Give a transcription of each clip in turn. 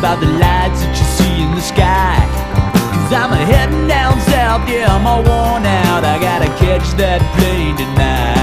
about the lights that you see in the sky. Cause I'm heading down south, yeah, I'm all worn out. I gotta catch that plane tonight.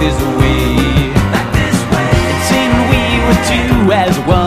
this way. Like this way. It seemed we were two as one.